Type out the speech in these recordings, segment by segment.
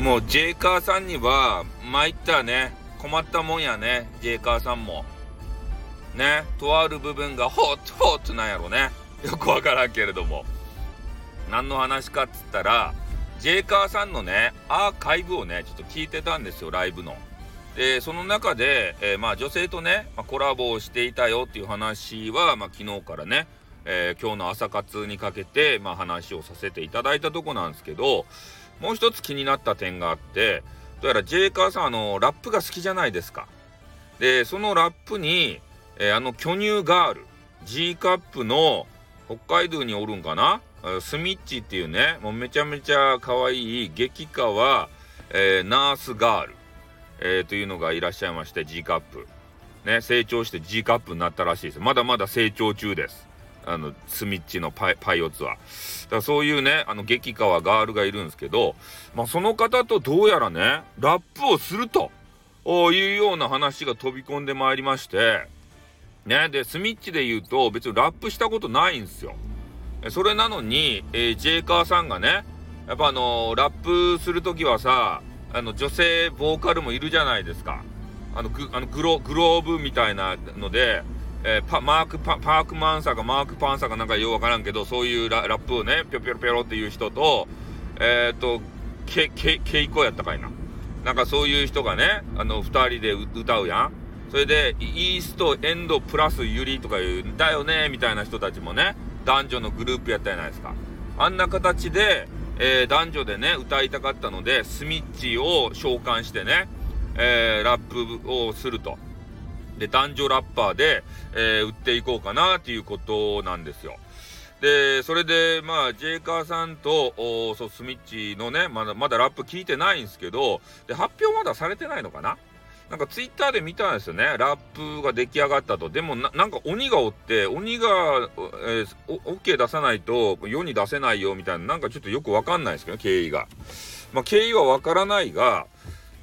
もうジェイカーさんには参ったね困ったもんやねジェイカーさんも。ねとある部分がホッホッなんやろね。よくわからんけれども。何の話かっつったらジェイカーさんのねアーカイブをねちょっと聞いてたんですよライブの。でその中で、えー、まあ、女性とね、まあ、コラボをしていたよっていう話は、まあ、昨日からね、えー、今日の朝活にかけて、ま、話をさせていただいたとこなんですけどもう一つ気になった点があってどうやらジェイカーさんあのラップが好きじゃないですか。でそのラップに、えー、あの巨乳ガール G カップの北海道におるんかな？スミッチっていうねもうめちゃめちゃ可愛い激川、えー、ナースガールえー、というのがいらっしゃいまして G カップ。ね成長して G カップになったらしいです。まだまだ成長中です。あのスミッチのパイパイオツはだからそういうねあの激川ガールがいるんですけど、まあ、その方とどうやらねラップをするというような話が飛び込んでまいりましてねでスミッチで言うと別にラップしたことないんですよそれなのに、えー、ジェイカーさんがねやっぱあのー、ラップする時はさあの女性ボーカルもいるじゃないですか。あのグあのグログローブみたいなので、えー、パマークパークマンサーかマークパンサーかなんかようわからんけどそういうラップをねぴょぴょぴょろっていう人とえっ、ー、とケケケイコやったかいな。なんかそういう人がねあの2人で歌うやん。それでイーストエンドプラスユリとか言うんだよねみたいな人たちもね男女のグループやったじゃないですか。あんな形でえー、男女でね歌いたかったのでスミッチを召喚してね、えー、ラップをすると。で男女ラッパーで、えー、売っていこうかなっていうことなんですよでそれでまあジェイカーさんとそうスミッチのねまだまだラップ聞いてないんですけどで発表まだされてないのかな？なんかツイッターで見たんですよね。ラップが出来上がったと。でもな、なんか鬼がおって、鬼が、えー、OK 出さないと世に出せないよみたいな、なんかちょっとよくわかんないですけど、経緯が。まあ、経緯はわからないが、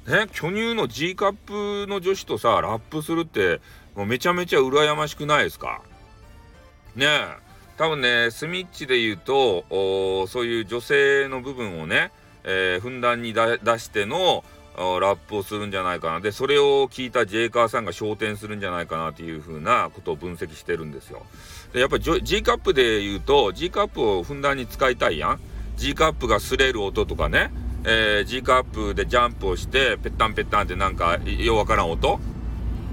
ね、巨乳の G カップの女子とさ、ラップするって、もうめちゃめちゃ羨ましくないですか？ねえ。多分ね、スミッチで言うと、そういう女性の部分をね、えー、ふんだんに出しての、ラップをするんじゃないかな。でそれを聞いたジェイカーさんが昇天するんじゃないかなっていう風なことを分析してるんですよ。でやっぱり G カップで言うと G カップをふんだんに使いたいやん。G カップが擦れる音とかね、えー、G カップでジャンプをしてペッタンペッタンってなんかようわからん音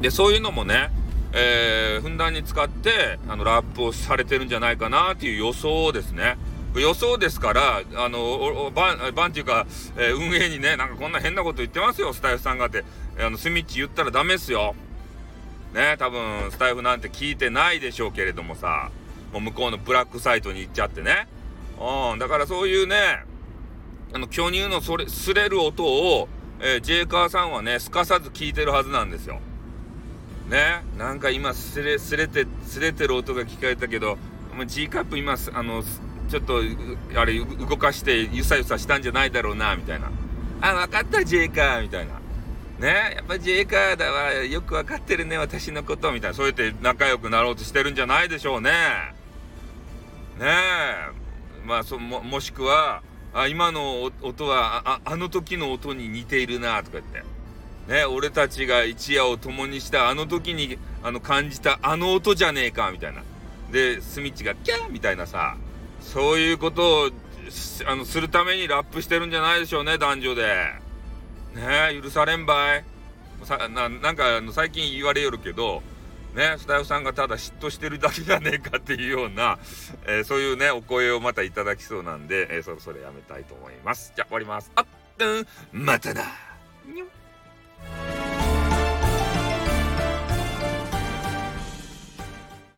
でそういうのもねえー、ふんだんに使ってあのラップをされてるんじゃないかなっていう予想ですね。予想ですから、あの、バン、バンっていうか、えー、運営にね、なんかこんな変なこと言ってますよ、スタイフさんがって。あの、スミッチ言ったらダメっすよ。ね、多分、スタイフなんて聞いてないでしょうけれどもさ、もう向こうのブラックサイトに行っちゃってね。うん、だからそういうね、あの、巨乳のそれ、擦れる音を、えー、ジェイカーさんはね、すかさず聞いてるはずなんですよ。ね、なんか今、すれ、すれて、すれてる音が聞かれたけど、G カップ今、あの、ちょっとあれ動かしてゆさゆさしたんじゃないだろうなみたいな。あ分かったジェイカーみたいな。ね？やっぱジェイカーだわ。よく分かってるね私のことみたいな。そうやって仲良くなろうとしてるんじゃないでしょうね。ね？えまあそももしくはあ今の音はああの時の音に似ているなとか言って。ね俺たちが一夜を共にしたあの時にあの感じたあの音じゃねえかみたいな。でスミッチがキャーみたいなさそういうことをあのするためにラップしてるんじゃないでしょうね男女で。ねえ許されんばい。さななんかあの最近言われよるけどねスタイフさんがただ嫉妬してるだけじゃねえかっていうような、えー、そういうねお声をまたいただきそうなんで、えー、そろそろやめたいと思います。じゃあ終わります。あっうんまたな